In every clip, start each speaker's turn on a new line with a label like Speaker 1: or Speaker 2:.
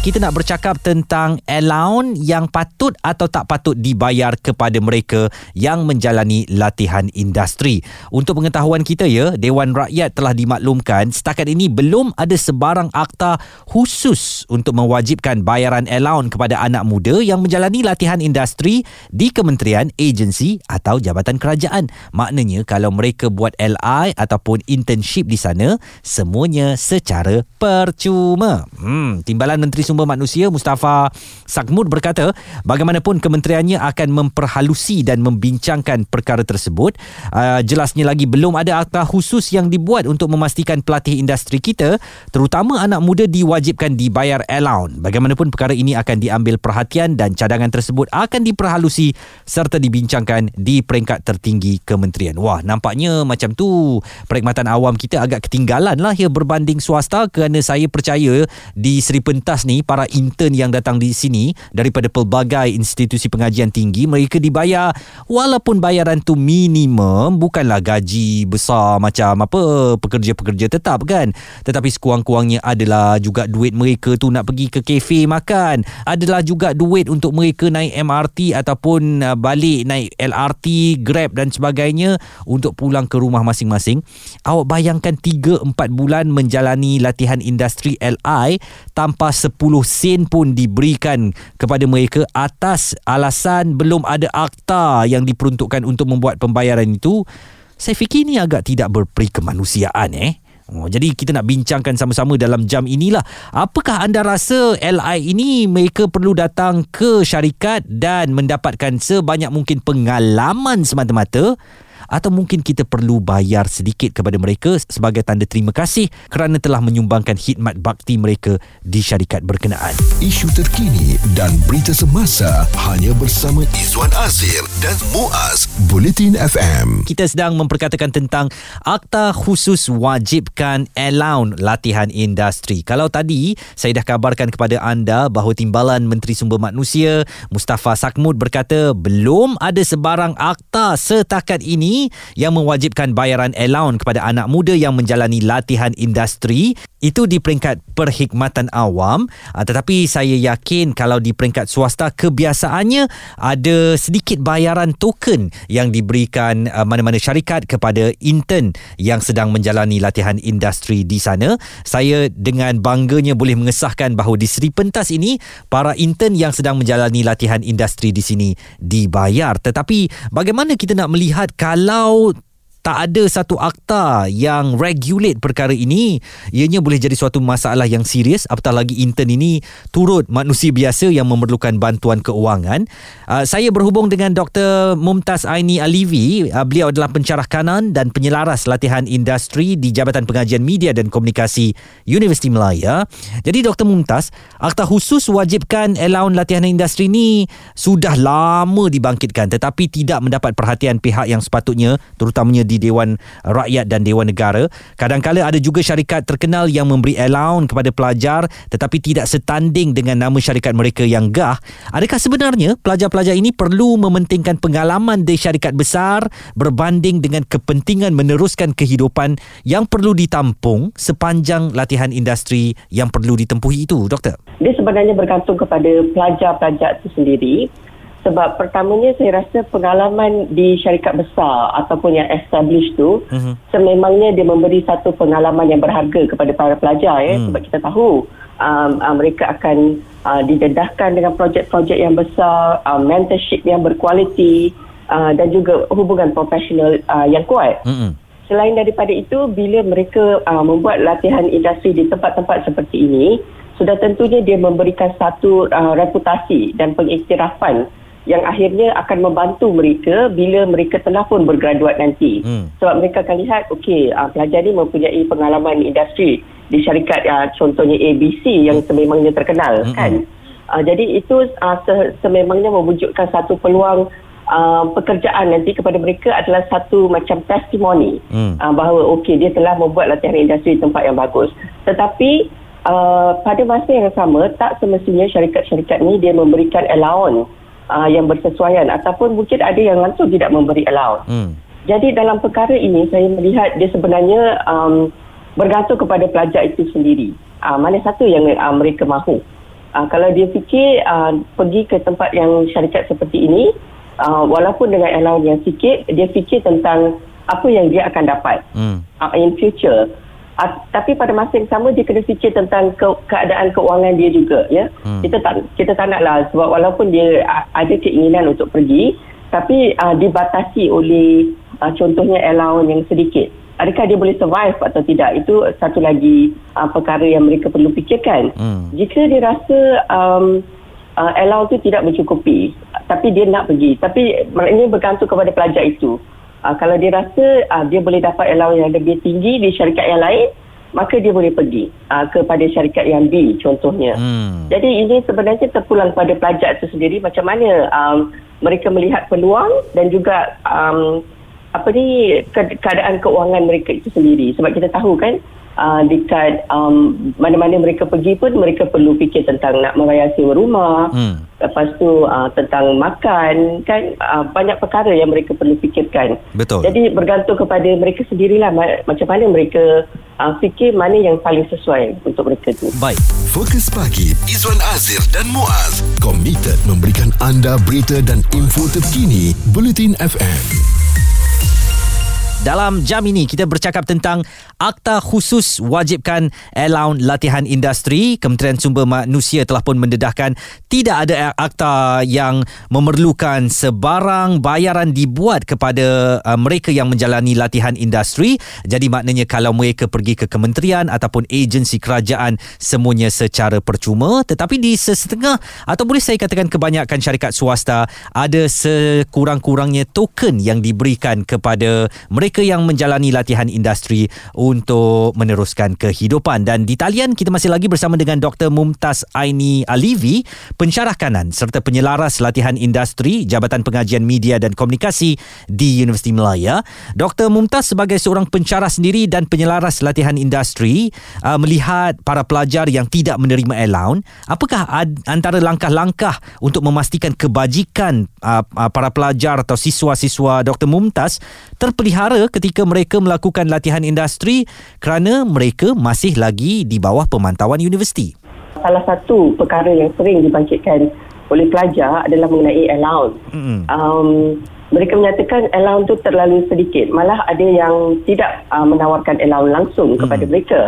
Speaker 1: kita nak bercakap tentang allowance yang patut atau tak patut dibayar kepada mereka yang menjalani latihan industri. Untuk pengetahuan kita ya, Dewan Rakyat telah dimaklumkan setakat ini belum ada sebarang akta khusus untuk mewajibkan bayaran allowance kepada anak muda yang menjalani latihan industri di kementerian, agensi atau jabatan kerajaan. Maknanya kalau mereka buat LI ataupun internship di sana, semuanya secara percuma. Hmm, Timbalan Menteri Sumber Manusia Mustafa Sakmud berkata bagaimanapun kementeriannya akan memperhalusi dan membincangkan perkara tersebut uh, jelasnya lagi belum ada akta khusus yang dibuat untuk memastikan pelatih industri kita terutama anak muda diwajibkan dibayar allowance. Bagaimanapun perkara ini akan diambil perhatian dan cadangan tersebut akan diperhalusi serta dibincangkan di peringkat tertinggi kementerian. Wah nampaknya macam tu perkhidmatan awam kita agak ketinggalan lah ya berbanding swasta kerana saya percaya di Seri Pentas ni para intern yang datang di sini daripada pelbagai institusi pengajian tinggi mereka dibayar walaupun bayaran tu minimum bukanlah gaji besar macam apa pekerja-pekerja tetap kan? Tetapi sekurang-kurangnya adalah juga duit mereka tu nak pergi ke kafe makan adalah juga duit untuk mereka naik MRT ataupun uh, balik naik LRT Grab dan sebagainya untuk pulang ke rumah masing-masing. Awak bayangkan 3-4 bulan menjalani latihan industri LI tanpa 10 sen pun diberikan kepada mereka atas alasan belum ada akta yang diperuntukkan untuk membuat pembayaran itu. Saya fikir ini agak tidak berperi kemanusiaan eh. Oh, jadi kita nak bincangkan sama-sama dalam jam inilah. Apakah anda rasa LI ini mereka perlu datang ke syarikat dan mendapatkan sebanyak mungkin pengalaman semata-mata atau mungkin kita perlu bayar sedikit kepada mereka sebagai tanda terima kasih kerana telah menyumbangkan khidmat bakti mereka di syarikat berkenaan.
Speaker 2: Isu terkini dan berita semasa hanya bersama Izwan Azir dan Muaz Bulletin FM.
Speaker 1: Kita sedang memperkatakan tentang akta khusus wajibkan allowance latihan industri. Kalau tadi saya dah kabarkan kepada anda bahawa Timbalan Menteri Sumber Manusia Mustafa Sakmud berkata belum ada sebarang akta setakat ini yang mewajibkan bayaran allowance kepada anak muda yang menjalani latihan industri itu di peringkat perkhidmatan awam. Uh, tetapi saya yakin kalau di peringkat swasta kebiasaannya ada sedikit bayaran token yang diberikan uh, mana-mana syarikat kepada intern yang sedang menjalani latihan industri di sana. Saya dengan bangganya boleh mengesahkan bahawa di Seri Pentas ini para intern yang sedang menjalani latihan industri di sini dibayar. Tetapi bagaimana kita nak melihat kalau allow tak ada satu akta yang regulate perkara ini ianya boleh jadi suatu masalah yang serius apatah lagi intern ini turut manusia biasa yang memerlukan bantuan keuangan uh, saya berhubung dengan Dr. Mumtaz Aini Alivi uh, beliau adalah pencarah kanan dan penyelaras latihan industri di Jabatan Pengajian Media dan Komunikasi Universiti Melaya jadi Dr. Mumtaz akta khusus wajibkan allowance latihan industri ini sudah lama dibangkitkan tetapi tidak mendapat perhatian pihak yang sepatutnya terutamanya di Dewan Rakyat dan Dewan Negara. Kadang-kadang ada juga syarikat terkenal yang memberi allowance kepada pelajar tetapi tidak setanding dengan nama syarikat mereka yang gah. Adakah sebenarnya pelajar-pelajar ini perlu mementingkan pengalaman di syarikat besar berbanding dengan kepentingan meneruskan kehidupan yang perlu ditampung sepanjang latihan industri yang perlu ditempuhi itu, Doktor?
Speaker 3: Dia sebenarnya bergantung kepada pelajar-pelajar itu sendiri sebab pertamanya saya rasa pengalaman di syarikat besar ataupun yang established tu uh-huh. sememangnya dia memberi satu pengalaman yang berharga kepada para pelajar ya uh sebab kita tahu um, uh, mereka akan uh, didedahkan dengan projek-projek yang besar uh, mentorship yang berkualiti uh, dan juga hubungan profesional uh, yang kuat uh-huh. selain daripada itu bila mereka uh, membuat latihan industri di tempat-tempat seperti ini sudah tentunya dia memberikan satu uh, reputasi dan pengiktirafan yang akhirnya akan membantu mereka bila mereka telah pun bergraduat nanti. Hmm. Sebab mereka akan lihat, okey, uh, pelajar ni mempunyai pengalaman industri di syarikat uh, contohnya ABC yang sememangnya terkenal, hmm. kan? Uh, jadi itu uh, se- sememangnya mewujudkan satu peluang uh, pekerjaan nanti kepada mereka adalah satu macam testimoni hmm. uh, bahawa okey, dia telah membuat latihan industri tempat yang bagus. Tetapi uh, pada masa yang sama, tak semestinya syarikat-syarikat ni dia memberikan allowance uh, yang bersesuaian ataupun mungkin ada yang langsung tidak memberi allowance. Hmm. Jadi dalam perkara ini saya melihat dia sebenarnya um, bergantung kepada pelajar itu sendiri. Uh, mana satu yang uh, mereka mahu. Uh, kalau dia fikir uh, pergi ke tempat yang syarikat seperti ini, uh, walaupun dengan allowance yang sikit, dia fikir tentang apa yang dia akan dapat hmm. uh, in future. Uh, tapi pada masa yang sama dia kena fikir tentang ke, keadaan keuangan dia juga ya. Hmm. Kita tak kita tak naklah sebab walaupun dia uh, ada keinginan untuk pergi tapi uh, dibatasi oleh uh, contohnya allowance yang sedikit. Adakah dia boleh survive atau tidak? Itu satu lagi uh, perkara yang mereka perlu fikirkan. Hmm. Jika dia rasa um, uh, allowance itu tidak mencukupi tapi dia nak pergi. Tapi ini bergantung kepada pelajar itu. Uh, kalau dia rasa uh, dia boleh dapat allowance yang lebih tinggi di syarikat yang lain, maka dia boleh pergi uh, kepada syarikat yang B contohnya. Hmm. Jadi ini sebenarnya terpulang pada pelajar itu sendiri macam mana um, mereka melihat peluang dan juga um, apa ni keadaan keuangan mereka itu sendiri. Sebab kita tahu kan uh, dekat um, mana-mana mereka pergi pun mereka perlu fikir tentang nak membayar sewa rumah hmm. lepas tu uh, tentang makan kan? Uh, banyak perkara yang mereka perlu fikirkan.
Speaker 1: Betul.
Speaker 3: Jadi bergantung kepada mereka sendirilah ma- macam mana mereka uh, fikir mana yang paling sesuai untuk mereka tu.
Speaker 1: Baik.
Speaker 2: Fokus Pagi. Izwan Azir dan Muaz komited memberikan anda berita dan info terkini Bulletin FM
Speaker 1: dalam jam ini kita bercakap tentang akta khusus wajibkan allowance latihan industri. Kementerian Sumber Manusia telah pun mendedahkan tidak ada akta yang memerlukan sebarang bayaran dibuat kepada uh, mereka yang menjalani latihan industri. Jadi maknanya kalau mereka pergi ke kementerian ataupun agensi kerajaan semuanya secara percuma. Tetapi di sesetengah atau boleh saya katakan kebanyakan syarikat swasta ada sekurang-kurangnya token yang diberikan kepada mereka yang menjalani latihan industri untuk meneruskan kehidupan. Dan di talian kita masih lagi bersama dengan Dr Mumtaz Aini Alivi pensyarah kanan serta penyelaras latihan industri Jabatan Pengajian Media dan Komunikasi di Universiti Melaya. Dr Mumtaz sebagai seorang pensyarah sendiri dan penyelaras latihan industri uh, melihat para pelajar yang tidak menerima allowance apakah ad, antara langkah-langkah untuk memastikan kebajikan uh, uh, para pelajar atau siswa-siswa Dr Mumtaz terpelihara ketika mereka melakukan latihan industri kerana mereka masih lagi di bawah pemantauan universiti.
Speaker 3: Salah satu perkara yang sering dibangkitkan oleh pelajar adalah mengenai allowance. Mm-hmm. Um, mereka menyatakan allowance itu terlalu sedikit. Malah ada yang tidak uh, menawarkan allowance langsung mm-hmm. kepada mereka.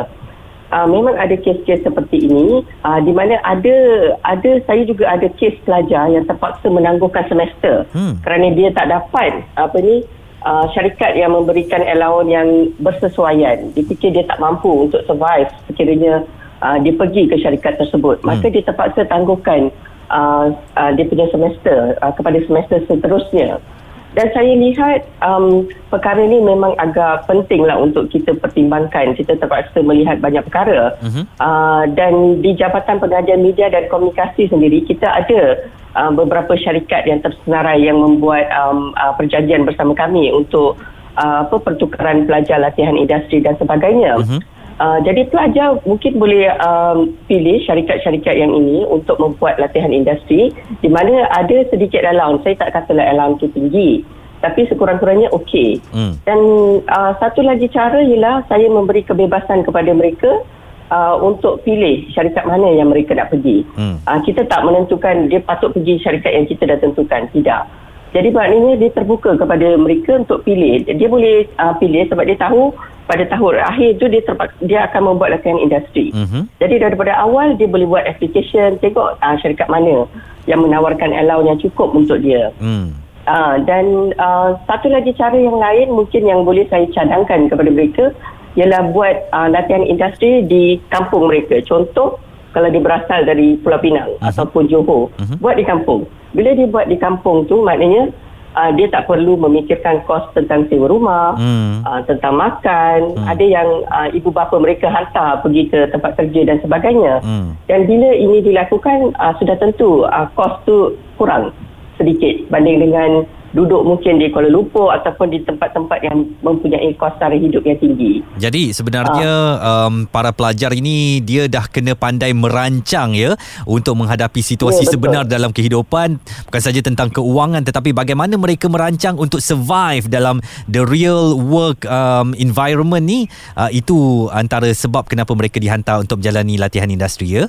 Speaker 3: Uh, memang ada kes-kes seperti ini uh, di mana ada ada saya juga ada kes pelajar yang terpaksa menangguhkan semester hmm. kerana dia tak dapat apa ni uh, syarikat yang memberikan allowance yang bersesuaian. Dia fikir dia tak mampu untuk survive sekiranya uh, dia pergi ke syarikat tersebut. Hmm. Maka dia terpaksa tangguhkan uh, uh, dia punya semester uh, kepada semester seterusnya. Dan saya lihat um, perkara ini memang agak penting lah untuk kita pertimbangkan. Kita terpaksa melihat banyak perkara. Uh-huh. Uh, dan di Jabatan Pengajian Media dan Komunikasi sendiri, kita ada uh, beberapa syarikat yang tersenarai yang membuat um, uh, perjanjian bersama kami untuk uh, apa pertukaran pelajar latihan industri dan sebagainya. Uh-huh. Uh, jadi pelajar mungkin boleh um, pilih syarikat-syarikat yang ini untuk membuat latihan industri di mana ada sedikit allowance. Saya tak katalah allowance itu tinggi. Tapi sekurang-kurangnya okey. Hmm. Dan uh, satu lagi cara ialah saya memberi kebebasan kepada mereka uh, untuk pilih syarikat mana yang mereka nak pergi. Hmm. Uh, kita tak menentukan dia patut pergi syarikat yang kita dah tentukan. Tidak. Jadi maknanya dia terbuka kepada mereka untuk pilih. Dia boleh uh, pilih sebab dia tahu pada tahun akhir tu dia terpaksa, dia akan membuat latihan industri. Mm-hmm. Jadi daripada awal dia boleh buat application tengok uh, syarikat mana yang menawarkan allowance yang cukup untuk dia. Mm. Uh, dan uh, satu lagi cara yang lain mungkin yang boleh saya cadangkan kepada mereka ialah buat uh, latihan industri di kampung mereka. Contoh, kalau dia berasal dari Pulau Pinang uh-huh. ataupun Johor, uh-huh. buat di kampung. Bila dia buat di kampung tu, maknanya uh, dia tak perlu memikirkan kos tentang sewa rumah, uh uh, tentang makan. uh Ada yang uh, ibu bapa mereka hantar pergi ke tempat kerja dan sebagainya. uh Dan bila ini dilakukan, uh, sudah tentu uh, kos tu kurang sedikit banding dengan duduk mungkin di Kuala Lumpur ataupun di tempat-tempat yang mempunyai kos sara hidup yang tinggi.
Speaker 1: Jadi sebenarnya um, para pelajar ini dia dah kena pandai merancang ya untuk menghadapi situasi
Speaker 3: Ya, betul.
Speaker 1: sebenar dalam kehidupan bukan saja tentang keuangan tetapi bagaimana mereka merancang untuk survive dalam the real work um, environment ni uh, itu antara sebab kenapa mereka dihantar untuk menjalani latihan industri ya.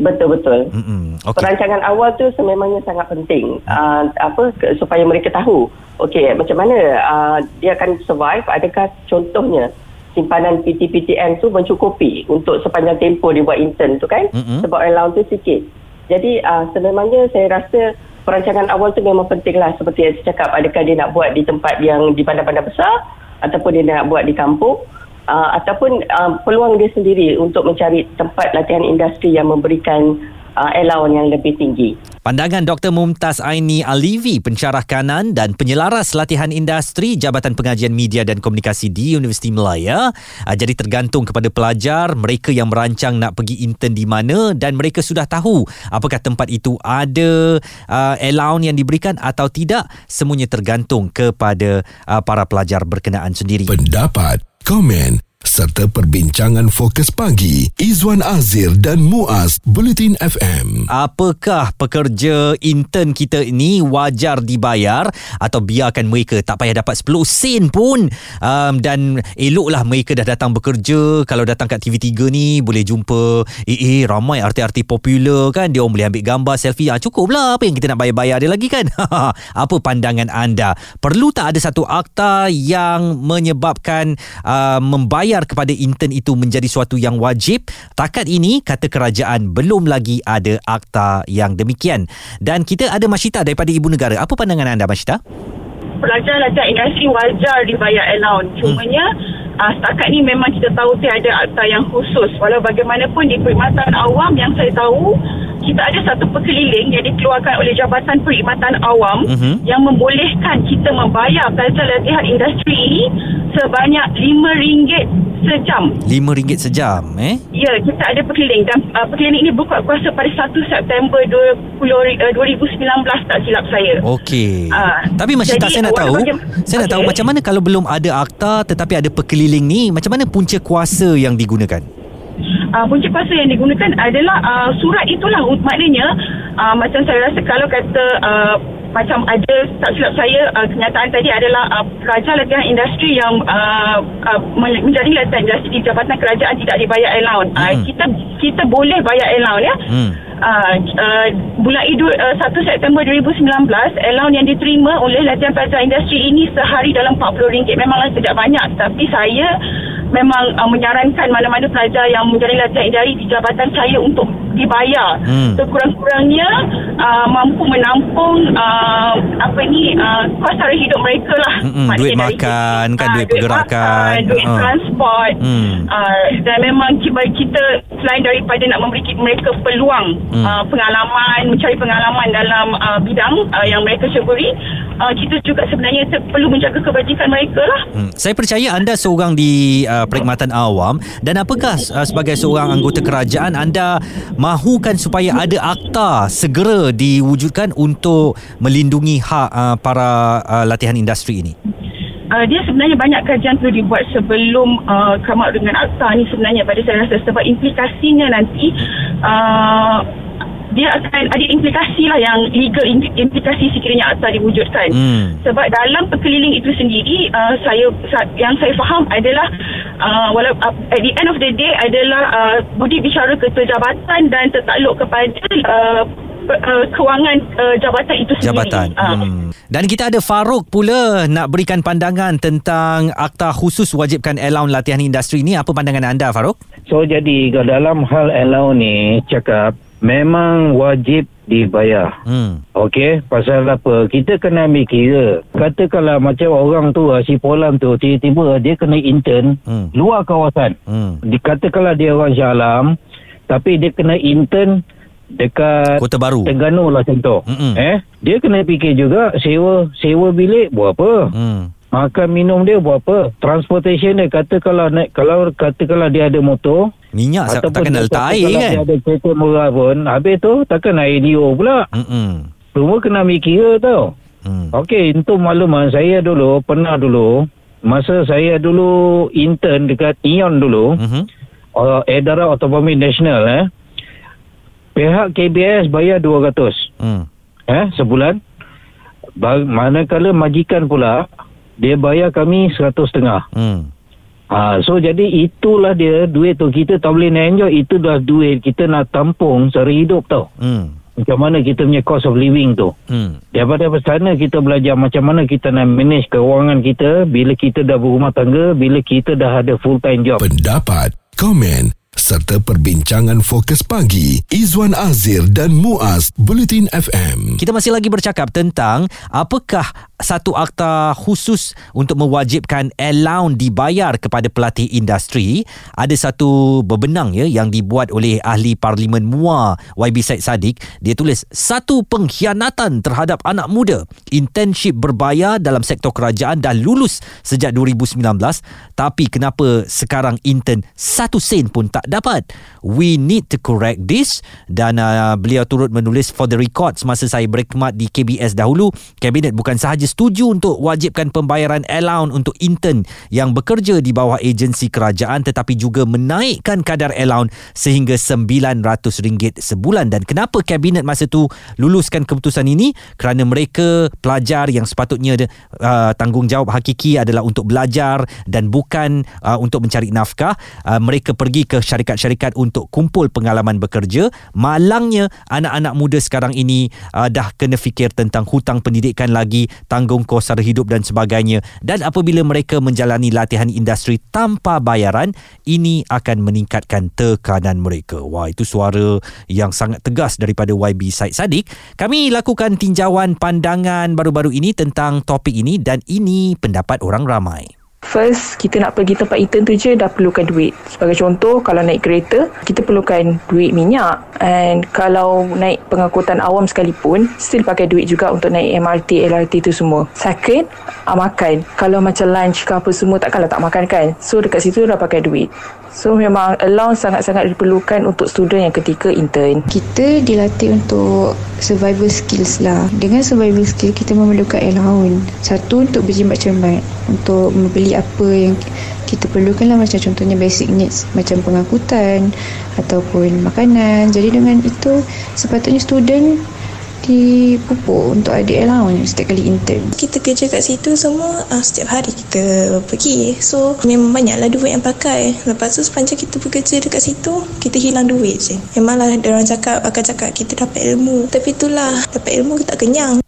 Speaker 3: Betul-betul.
Speaker 1: Mm-mm. Okey.
Speaker 3: Perancangan awal tu sememangnya sangat penting uh, apa ke, supaya mereka tahu okey macam mana uh, dia akan survive adakah contohnya simpanan PTPTN tu mencukupi untuk sepanjang tempoh dia buat intern tu kan
Speaker 1: Mm-mm.
Speaker 3: sebab allowance tu sikit jadi uh, sememangnya saya rasa perancangan awal tu memang penting lah seperti yang saya cakap adakah dia nak buat di tempat yang di bandar-bandar besar ataupun dia nak buat di kampung uh, ataupun uh, peluang dia sendiri untuk mencari tempat latihan industri yang memberikan uh, allowance yang lebih tinggi.
Speaker 1: Pandangan Dr. Mumtaz Aini Alivi, pensyarah kanan dan penyelaras latihan industri Jabatan Pengajian Media dan Komunikasi di Universiti Melaya. Ah, Jadi tergantung kepada pelajar, mereka yang merancang nak pergi intern di mana dan mereka sudah tahu apakah tempat itu ada uh, allowance yang diberikan atau tidak. Semuanya tergantung kepada uh, para pelajar berkenaan sendiri.
Speaker 2: Pendapat, komen serta perbincangan fokus pagi Izwan Azir dan Muaz Bulletin FM.
Speaker 1: Apakah pekerja intern kita ini wajar dibayar? Atau biarkan mereka tak payah dapat 10 sen pun? Um, dan eloklah mereka dah datang bekerja. Kalau datang kat TV3 ni boleh jumpa eh, eh ramai artis-artis popular kan? Dia orang boleh ambil gambar selfie. Ah, cukup lah apa yang kita nak bayar-bayar dia lagi kan? Apa pandangan anda? Perlu tak ada satu akta yang menyebabkan uh, membayar kepada intern itu menjadi suatu yang wajib takat ini kata kerajaan belum lagi ada akta yang demikian dan kita ada Masyita daripada Ibu Negara apa pandangan anda Masyita?
Speaker 4: pelajar latihan industri wajar dibayar allowance. Cumanya uh, setakat ni memang kita tahu tiada akta yang khusus. Walau bagaimanapun di perkhidmatan awam yang saya tahu kita ada satu perkeliling yang dikeluarkan oleh Jabatan Perkhidmatan Awam
Speaker 1: Mhm.
Speaker 4: yang membolehkan kita membayar pelajar latihan industri ini sebanyak RM5 sejam.
Speaker 1: RM5 sejam eh?
Speaker 4: Ya, kita ada perkeliling dan uh, perkeliling ini berkuat kuasa pada 1 September 20, uh, 2019 tak silap saya.
Speaker 1: Okey.
Speaker 4: Ah,
Speaker 1: Tapi Masyita
Speaker 4: jadi,
Speaker 1: saya nak tahu, saya nak tahu macam mana kalau belum ada akta tetapi ada perkeliling ni, macam mana punca kuasa yang digunakan?
Speaker 4: Uh, punca kuasa yang digunakan adalah uh, surat itulah maknanya uh, macam saya rasa kalau kata uh, macam ada tak silap saya uh, kenyataan tadi adalah uh, pelajar latihan industri yang uh, uh, men- menjadi latihan industri di Jabatan Kerajaan tidak dibayar allowance. Uh,
Speaker 1: Hmm.
Speaker 4: kita kita boleh bayar allowance ya.
Speaker 1: Hmm.
Speaker 4: Uh, uh, bulan Idul uh, 1 September 2019 allowance yang diterima oleh latihan pelajar industri ini sehari dalam RM40 memanglah tidak banyak tapi saya memang uh, menyarankan mana-mana pelajar yang menjadi latihan industri di jabatan saya untuk dibayar
Speaker 1: Hmm.
Speaker 4: sekurang-kurangnya uh, mampu menampung uh, apa ni uh, kos sara hidup mereka lah
Speaker 1: duit makan, kan, duit pergerakan.
Speaker 4: makan, duit
Speaker 1: Ah.
Speaker 4: transport
Speaker 1: Hmm.
Speaker 4: uh, dan memang kita, kita selain daripada nak memberi mereka peluang
Speaker 1: Hmm.
Speaker 4: uh, pengalaman mencari pengalaman dalam uh, bidang uh, yang mereka syukuri uh, kita juga sebenarnya perlu menjaga kebajikan mereka lah
Speaker 1: Hmm. Saya percaya anda seorang di uh, perkhidmatan awam dan apakah uh, sebagai seorang anggota kerajaan anda mahukan supaya ada akta segera diwujudkan untuk melindungi hak uh, para uh, latihan industri ini.
Speaker 4: Uh, dia sebenarnya banyak kajian perlu dibuat sebelum uh, come out dengan akta ni sebenarnya pada saya rasa sebab implikasinya nanti uh, dia akan ada implikasi lah yang legal impl- implikasi sekiranya akta diwujudkan.
Speaker 1: Hmm.
Speaker 4: Sebab dalam perkeliling itu sendiri uh, saya sa- yang saya faham adalah uh, walau uh, at the end of the day adalah uh, budi bicara ketua jabatan dan tertakluk kepada uh, uh, kewangan uh, jabatan itu sendiri.
Speaker 1: Jabatan.
Speaker 4: Uh,
Speaker 1: Hmm. Dan kita ada Farouk pula nak berikan pandangan tentang akta khusus wajibkan allowance latihan industri ini. Apa pandangan anda Farouk?
Speaker 5: So jadi dalam hal allowance ni cakap memang wajib dibayar.
Speaker 1: Hmm.
Speaker 5: Okey, pasal apa? Kita kena ambil kira. Katakanlah macam orang tu ah, si Polam tu tiba-tiba dia kena intern
Speaker 1: Hmm.
Speaker 5: luar kawasan.
Speaker 1: Hmm.
Speaker 5: Dikatakanlah dia orang Shah Alam tapi dia kena intern dekat
Speaker 1: Kota Baru.
Speaker 5: Terengganu lah contoh.
Speaker 1: Mm-mm.
Speaker 5: Eh, dia kena fikir juga sewa sewa bilik buat apa?
Speaker 1: Hmm.
Speaker 5: Makan minum dia buat apa? Transportation dia katakanlah naik kalau katakanlah dia ada motor
Speaker 1: Minyak takkan nak letak air
Speaker 5: kalau
Speaker 1: kan?
Speaker 5: dia ada kereta murah pun habis tu takkan air dio pula
Speaker 1: Hmm.
Speaker 5: semua kena ambil kira tau Hmm. Okey, untuk makluman saya dulu pernah dulu masa saya dulu intern dekat Ion dulu. Hmm. Uh, Edara Otonomi Nasional eh. Pihak KBS bayar 200. Hmm. Eh sebulan. Manakala majikan pula dia bayar kami 100 setengah. Hmm. Ha, so jadi itulah dia duit tu kita tak boleh nak enjoy itu dah duit kita nak tampung secara hidup tau. Hmm. Macam mana kita punya cost of living tu. Hmm. Daripada sana kita belajar macam mana kita nak manage keuangan kita bila kita dah berumah tangga, bila kita dah ada full time job.
Speaker 2: Pendapat, komen serta perbincangan fokus pagi Izwan Azir dan Muaz Bulletin FM.
Speaker 1: Kita masih lagi bercakap tentang apakah satu akta khusus untuk mewajibkan allowance dibayar kepada pelatih industri. Ada satu bebenang ya yang dibuat oleh ahli parlimen MUA YB Said Saddiq. Dia tulis satu pengkhianatan terhadap anak muda. Internship berbayar dalam sektor kerajaan dah lulus sejak 2019 tapi kenapa sekarang intern satu sen pun tak dapat dapat. We need to correct this dan uh, beliau turut menulis for the record semasa saya berkhidmat di KBS dahulu, kabinet bukan sahaja setuju untuk wajibkan pembayaran allowance untuk intern yang bekerja di bawah agensi kerajaan tetapi juga menaikkan kadar allowance sehingga RM900 sebulan. Dan kenapa kabinet masa tu luluskan keputusan ini? Kerana mereka pelajar yang sepatutnya uh, tanggungjawab hakiki adalah untuk belajar dan bukan uh, untuk mencari nafkah. Uh, mereka pergi ke syarikat syarikat-syarikat untuk kumpul pengalaman bekerja. Malangnya anak-anak muda sekarang ini uh, dah kena fikir tentang hutang pendidikan lagi tanggung kos sara hidup dan sebagainya. Dan apabila mereka menjalani latihan industri tanpa bayaran ini akan meningkatkan tekanan mereka. Wah itu suara yang sangat tegas daripada YB Said Saddiq kami lakukan tinjauan pandangan baru-baru ini tentang topik ini dan ini pendapat orang ramai
Speaker 6: First, kita nak pergi tempat intern tu je dah perlukan duit. Sebagai contoh, kalau naik kereta, kita perlukan duit minyak. And kalau naik pengangkutan awam sekalipun, still pakai duit juga untuk naik MRT, LRT tu semua. Second, uh, makan. Kalau macam lunch ke apa semua, takkanlah tak makan kan? So, dekat situ dah pakai duit. So memang allowance sangat-sangat diperlukan untuk student yang ketika intern.
Speaker 7: Kita dilatih untuk survival skills lah. Dengan survival skill kita memerlukan allowance. Satu untuk berjimat cermat. Untuk membeli apa yang kita perlukan lah macam contohnya basic needs macam pengangkutan ataupun makanan. Jadi dengan itu sepatutnya student dipupuk untuk ada allowance setiap kali intern.
Speaker 8: Kita kerja kat situ semua uh, setiap hari kita pergi. So memang banyaklah duit yang pakai. Lepas tu sepanjang kita bekerja dekat situ, kita hilang duit je. Memanglah orang cakap akan cakap kita dapat ilmu. Tapi itulah, dapat ilmu kita tak kenyang.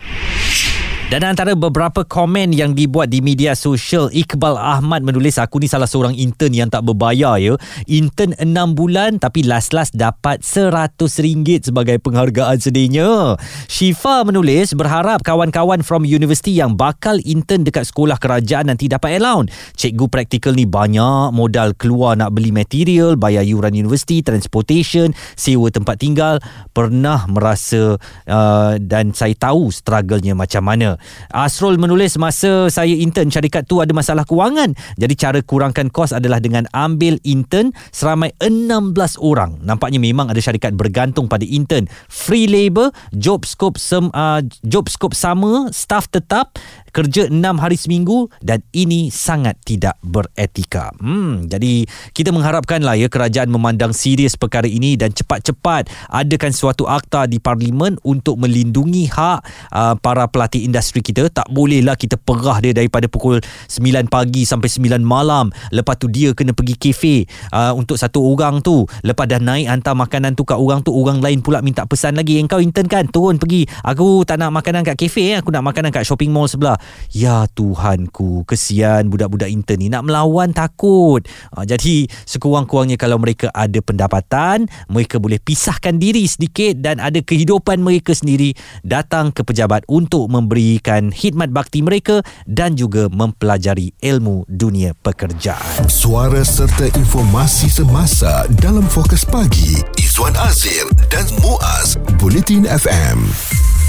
Speaker 1: Dan antara beberapa komen yang dibuat di media sosial, Iqbal Ahmad menulis, aku ni salah seorang intern yang tak berbayar ya. Intern 6 bulan tapi last-last dapat RM100 sebagai penghargaan sedihnya. Shifa menulis, berharap kawan-kawan from university yang bakal intern dekat sekolah kerajaan nanti dapat allowance. Cikgu praktikal ni banyak modal keluar nak beli material, bayar yuran universiti, transportation, sewa tempat tinggal. Pernah merasa uh, dan saya tahu struggle-nya macam mana. Asrul menulis masa saya intern syarikat tu ada masalah kewangan. Jadi cara kurangkan kos adalah dengan ambil intern seramai 16 orang. Nampaknya memang ada syarikat bergantung pada intern. Free labor, job scope sem, uh, job scope sama, staff tetap kerja 6 hari seminggu dan ini sangat tidak beretika. Hmm, jadi kita mengharapkanlah ya kerajaan memandang serius perkara ini dan cepat-cepat adakan suatu akta di parlimen untuk melindungi hak uh, para pelatih industri kita. Tak bolehlah kita perah dia daripada pukul 9 pagi sampai 9 malam. Lepas tu dia kena pergi kafe uh, untuk satu orang tu. Lepas dah naik hantar makanan tu kat orang tu, orang lain pula minta pesan lagi. Engkau intern kan? Turun pergi. Aku tak nak makanan kat kafe, eh. aku nak makanan kat shopping mall sebelah. Ya Tuhanku, kesian budak-budak intern ni nak melawan takut. Ha, jadi sekurang-kurangnya kalau mereka ada pendapatan, mereka boleh pisahkan diri sedikit dan ada kehidupan mereka sendiri datang ke pejabat untuk memberikan khidmat bakti mereka dan juga mempelajari ilmu dunia pekerjaan.
Speaker 2: Suara serta informasi semasa dalam fokus pagi Izwan Azir dan Muaz Bulletin FM.